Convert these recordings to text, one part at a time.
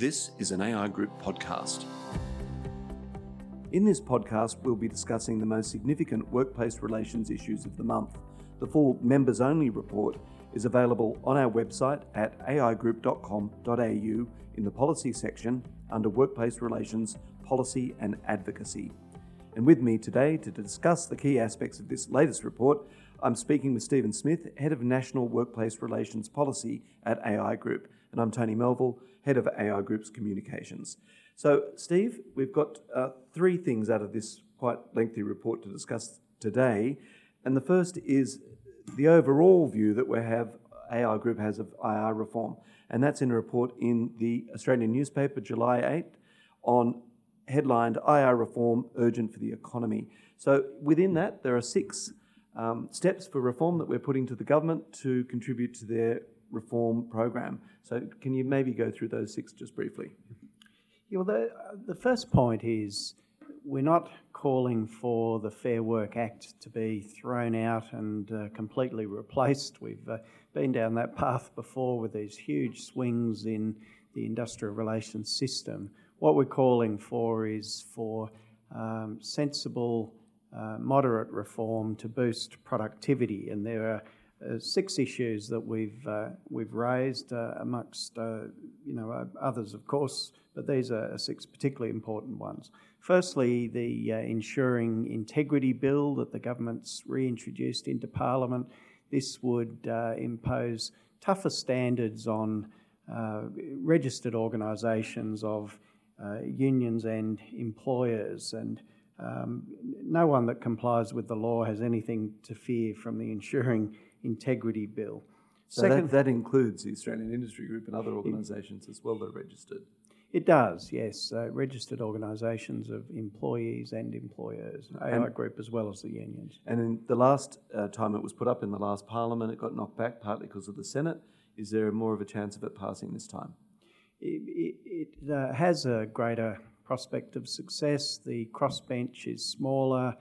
This is an AI Group podcast. In this podcast, we'll be discussing the most significant workplace relations issues of the month. The full members only report is available on our website at aigroup.com.au in the policy section under Workplace Relations, Policy and Advocacy. And with me today to discuss the key aspects of this latest report, I'm speaking with Stephen Smith, Head of National Workplace Relations Policy at AI Group, and I'm Tony Melville, Head of AI Group's Communications. So, Steve, we've got uh, three things out of this quite lengthy report to discuss today. And the first is the overall view that we have, AI Group has of IR reform. And that's in a report in the Australian newspaper, July 8, on headlined IR reform urgent for the economy. So within that, there are six um, steps for reform that we're putting to the government to contribute to their reform program. So can you maybe go through those six just briefly? Yeah, well, the, the first point is we're not calling for the Fair Work Act to be thrown out and uh, completely replaced. We've uh, been down that path before with these huge swings in the industrial relations system. What we're calling for is for um, sensible, uh, moderate reform to boost productivity, and there are uh, six issues that we've uh, we've raised uh, amongst uh, you know uh, others, of course, but these are six particularly important ones. Firstly, the ensuring integrity bill that the government's reintroduced into Parliament. This would impose tougher standards on registered organisations of unions and employers and. Um, no one that complies with the law has anything to fear from the ensuring integrity bill. So Second, that, that includes the Australian Industry Group and other organisations as well that are registered. It does, yes. Uh, registered organisations of employees and employers, AI and, Group as well as the unions. And in the last uh, time it was put up in the last Parliament, it got knocked back partly because of the Senate. Is there more of a chance of it passing this time? It, it, it uh, has a greater prospect of success. The crossbench is smaller,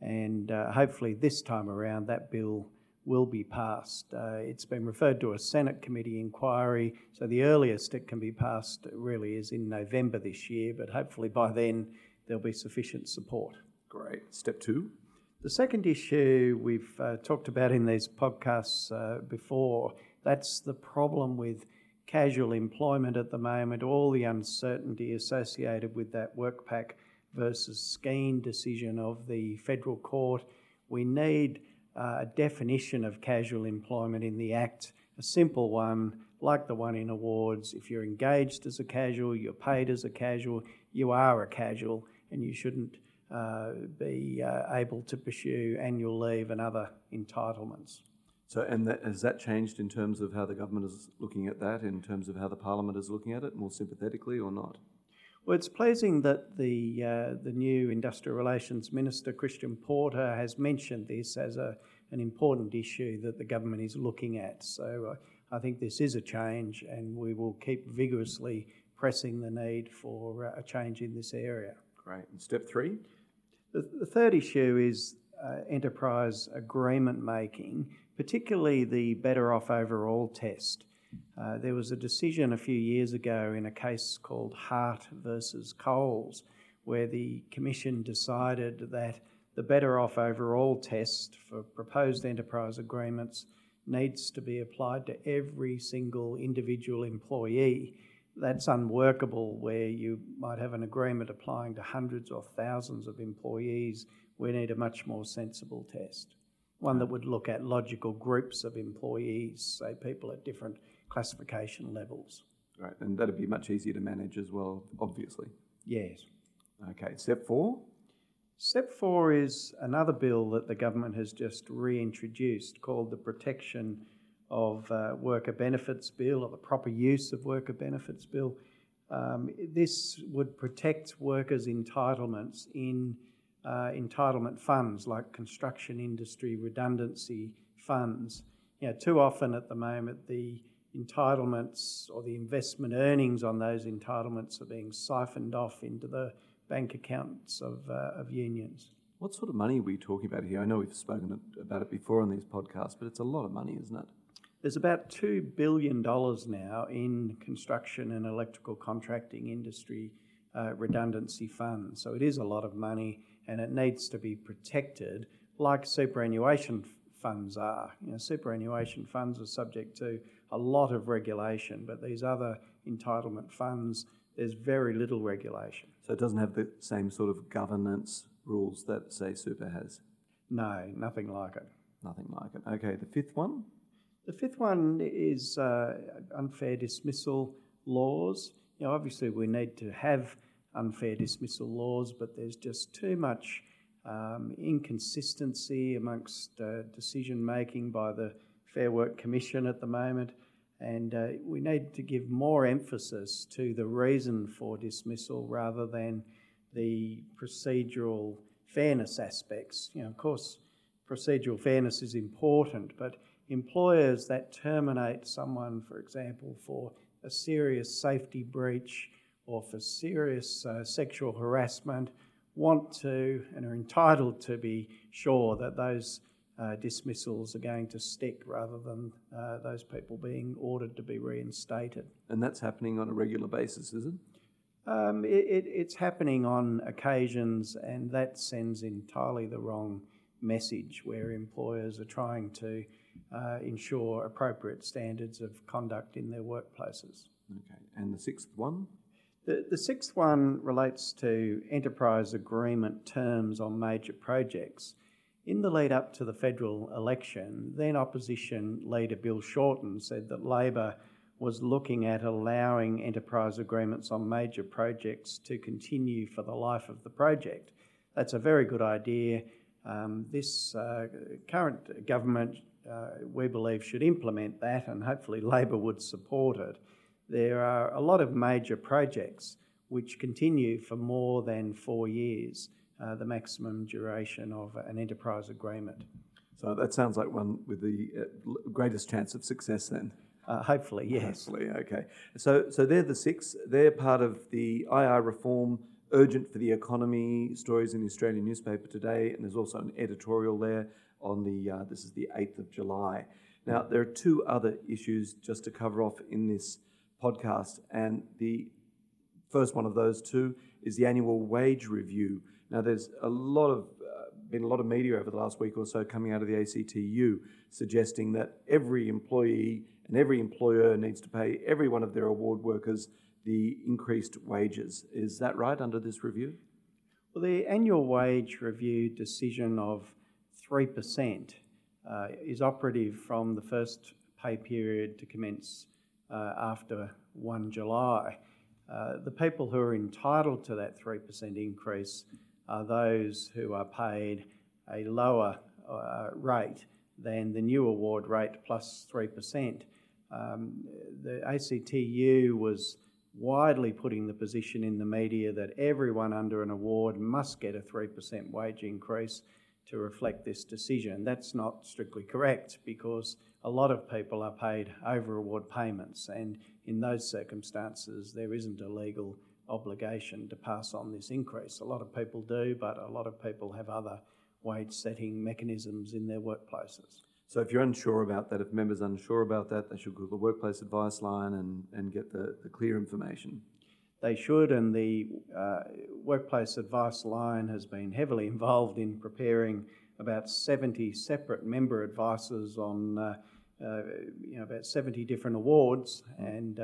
and uh, hopefully this time around that bill will be passed. Uh, it's been referred to a Senate committee inquiry, so the earliest it can be passed really is in November this year, but hopefully by then there'll be sufficient support. Great. Step two. The second issue we've uh, talked about in these podcasts uh, before that's the problem with casual employment at the moment, all the uncertainty associated with that WorkPac versus Skene decision of the federal court. We need uh, a definition of casual employment in the Act, a simple one, like the one in awards. If you're engaged as a casual, you're paid as a casual, you are a casual, and you shouldn't uh, be uh, able to pursue annual leave and other entitlements. So, and that, has that changed in terms of how the government is looking at that, in terms of how the parliament is looking at it, more sympathetically or not? Well, it's pleasing that the, uh, the new Industrial Relations Minister, Christian Porter, has mentioned this as a, an important issue that the government is looking at. So uh, I think this is a change, and we will keep vigorously pressing the need for uh, a change in this area. Great. And step three? The, the third issue is uh, enterprise agreement making, particularly the better off overall test. Uh, there was a decision a few years ago in a case called Hart versus Coles, where the Commission decided that the better off overall test for proposed enterprise agreements needs to be applied to every single individual employee. That's unworkable where you might have an agreement applying to hundreds or thousands of employees. We need a much more sensible test, one that would look at logical groups of employees, say people at different classification levels. Right, and that'd be much easier to manage as well, obviously. Yes. Okay, step four. Step four is another bill that the government has just reintroduced called the Protection of uh, Worker Benefits Bill or the Proper Use of Worker Benefits Bill. Um, this would protect workers' entitlements in uh, entitlement funds like construction industry redundancy funds. You know, too often at the moment, the entitlements or the investment earnings on those entitlements are being siphoned off into the bank accounts of, uh, of unions. What sort of money are we talking about here? I know we've spoken about it before on these podcasts, but it's a lot of money, isn't it? There's about $2 billion now in construction and electrical contracting industry uh, redundancy funds. So it is a lot of money and it needs to be protected like superannuation funds are. You know, superannuation funds are subject to a lot of regulation, but these other entitlement funds, there's very little regulation. So it doesn't have the same sort of governance rules that, say, super has? No, nothing like it. Nothing like it. Okay, the fifth one? The fifth one is uh, unfair dismissal laws. You know, obviously, we need to have unfair dismissal laws, but there's just too much um, inconsistency amongst uh, decision making by the Fair Work Commission at the moment, and uh, we need to give more emphasis to the reason for dismissal rather than the procedural fairness aspects. You know, of course, procedural fairness is important, but employers that terminate someone, for example, for a serious safety breach or for serious uh, sexual harassment want to and are entitled to be sure that those uh, dismissals are going to stick rather than uh, those people being ordered to be reinstated. And that's happening on a regular basis, is it? Um, it, it, it's happening on occasions, and that sends entirely the wrong message where employers are trying to uh, ensure appropriate standards of conduct in their workplaces. Okay, and the sixth one? The, the sixth one relates to enterprise agreement terms on major projects. In the lead up to the federal election, then opposition leader Bill Shorten said that Labor was looking at allowing enterprise agreements on major projects to continue for the life of the project. That's a very good idea. Um, this uh, current government, uh, we believe, should implement that, and hopefully Labor would support it there are a lot of major projects which continue for more than four years, uh, the maximum duration of an enterprise agreement. So that sounds like one with the uh, greatest chance of success then. Uh, hopefully, yes. Hopefully, okay. So, so they're the six. They're part of the IR reform, urgent for the economy stories in the Australian newspaper today, and there's also an editorial there on the. Uh, this is the eighth of July. Now, there are two other issues just to cover off in this podcast. And the first one of those two is the annual wage review. Now, there's a lot of uh, been a lot of media over the last week or so coming out of the ACTU suggesting that every employee and every employer needs to pay every one of their award workers the increased wages. Is that right under this review? Well, the annual wage review decision of 3% uh, is operative from the first pay period to commence uh, after 1 July. Uh, the people who are entitled to that 3% increase are those who are paid a lower uh, rate than the new award rate plus 3%. Um, the ACTU was widely putting the position in the media that everyone under an award must get a 3% wage increase to reflect this decision. That's not strictly correct because a lot of people are paid over award payments, and in those circumstances, there isn't a legal obligation to pass on this increase. A lot of people do, but a lot of people have other wage setting mechanisms in their workplaces. So if you're unsure about that, if members are unsure about that, they should call the workplace advice line and, and get the, the clear information. They should, and the uh, workplace advice line has been heavily involved in preparing about 70 separate member advices on uh, uh, you know, about 70 different awards, and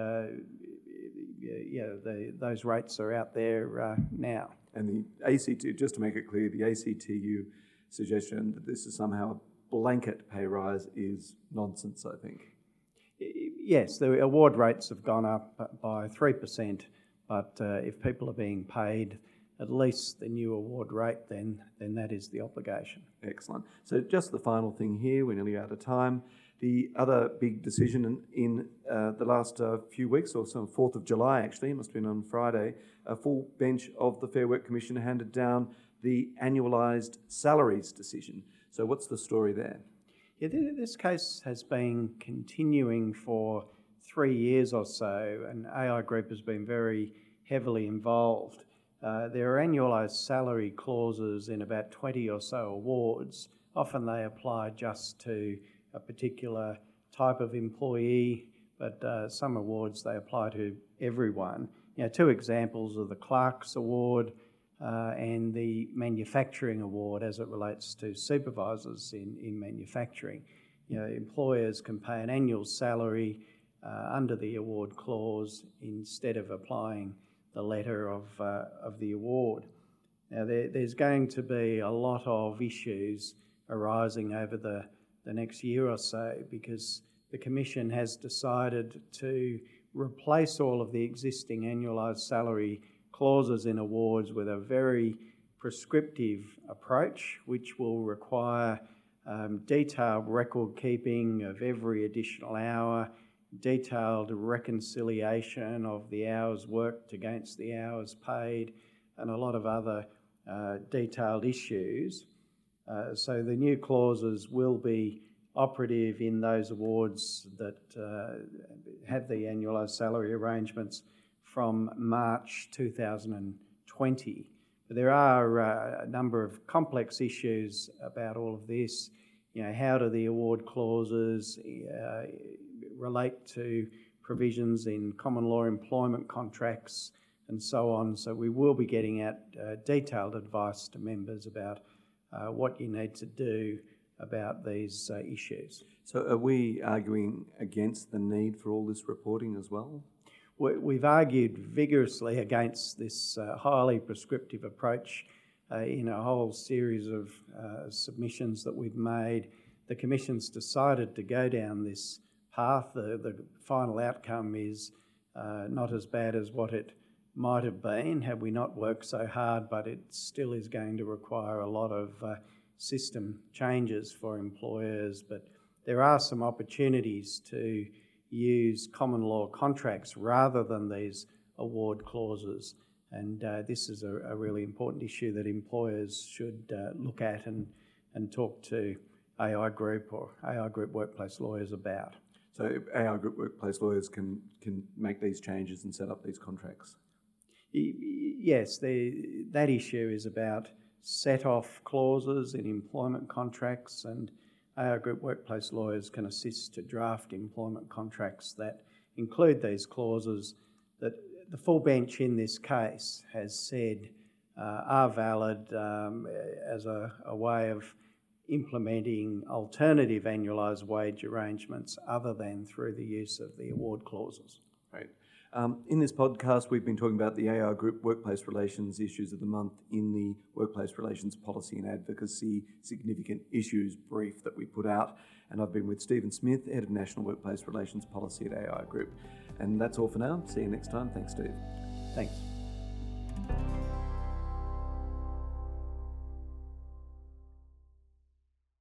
uh, yeah, the, those rates are out there uh, now. And the ACT, just to make it clear, the ACTU suggestion that this is somehow a blanket pay rise is nonsense, I think. Yes, the award rates have gone up by 3%, but uh, if people are being paid at least the new award rate, then, then that is the obligation. Excellent. So, just the final thing here, we're nearly out of time. The other big decision in, in uh, the last uh, few weeks, or some 4th of July actually, it must have been on Friday, a full bench of the Fair Work Commission handed down the annualised salaries decision. So, what's the story there? Yeah, this case has been continuing for three years or so, and AI Group has been very heavily involved. Uh, there are annualised salary clauses in about 20 or so awards. Often they apply just to a particular type of employee, but uh, some awards they apply to everyone. You know, two examples are the Clerks Award uh, and the Manufacturing Award as it relates to supervisors in, in manufacturing. You know, employers can pay an annual salary uh, under the award clause instead of applying the letter of, uh, of the award. Now, there, there's going to be a lot of issues arising over the, the next year or so because the Commission has decided to replace all of the existing annualised salary clauses in awards with a very prescriptive approach, which will require um, detailed record keeping of every additional hour, detailed reconciliation of the hours worked against the hours paid, and a lot of other uh, detailed issues. Uh, so the new clauses will be operative in those awards that uh, have the annualised salary arrangements from March 2020. But there are uh, a number of complex issues about all of this. You know, how do the award clauses uh, relate to provisions in common law employment contracts and so on? So we will be getting out uh, detailed advice to members about uh, what you need to do about these uh, issues. So, are we arguing against the need for all this reporting as well? We've argued vigorously against this uh, highly prescriptive approach uh, in a whole series of uh, submissions that we've made. The Commission's decided to go down this path. The, the final outcome is uh, not as bad as what it might have been had we not worked so hard, but it still is going to require a lot of uh, system changes for employers. But there are some opportunities to use common law contracts rather than these award clauses. And uh, this is a, a, really important issue that employers should uh, look at and, and talk to AI Group or AI Group workplace lawyers about. So AI Group workplace lawyers can, can make these changes and set up these contracts? Yes, the, that issue is about set off clauses in employment contracts and our group workplace lawyers can assist to draft employment contracts that include these clauses that the full bench in this case has said uh, are valid um, as a, a, way of implementing alternative annualised wage arrangements other than through the use of the award clauses. Right. Um, in this podcast, we've been talking about the AI Group Workplace Relations Issues of the Month in the Workplace Relations Policy and Advocacy Significant Issues brief that we put out. And I've been with Stephen Smith, Head of National Workplace Relations Policy at AI Group. And that's all for now. See you next time. Thanks, Steve. Thanks.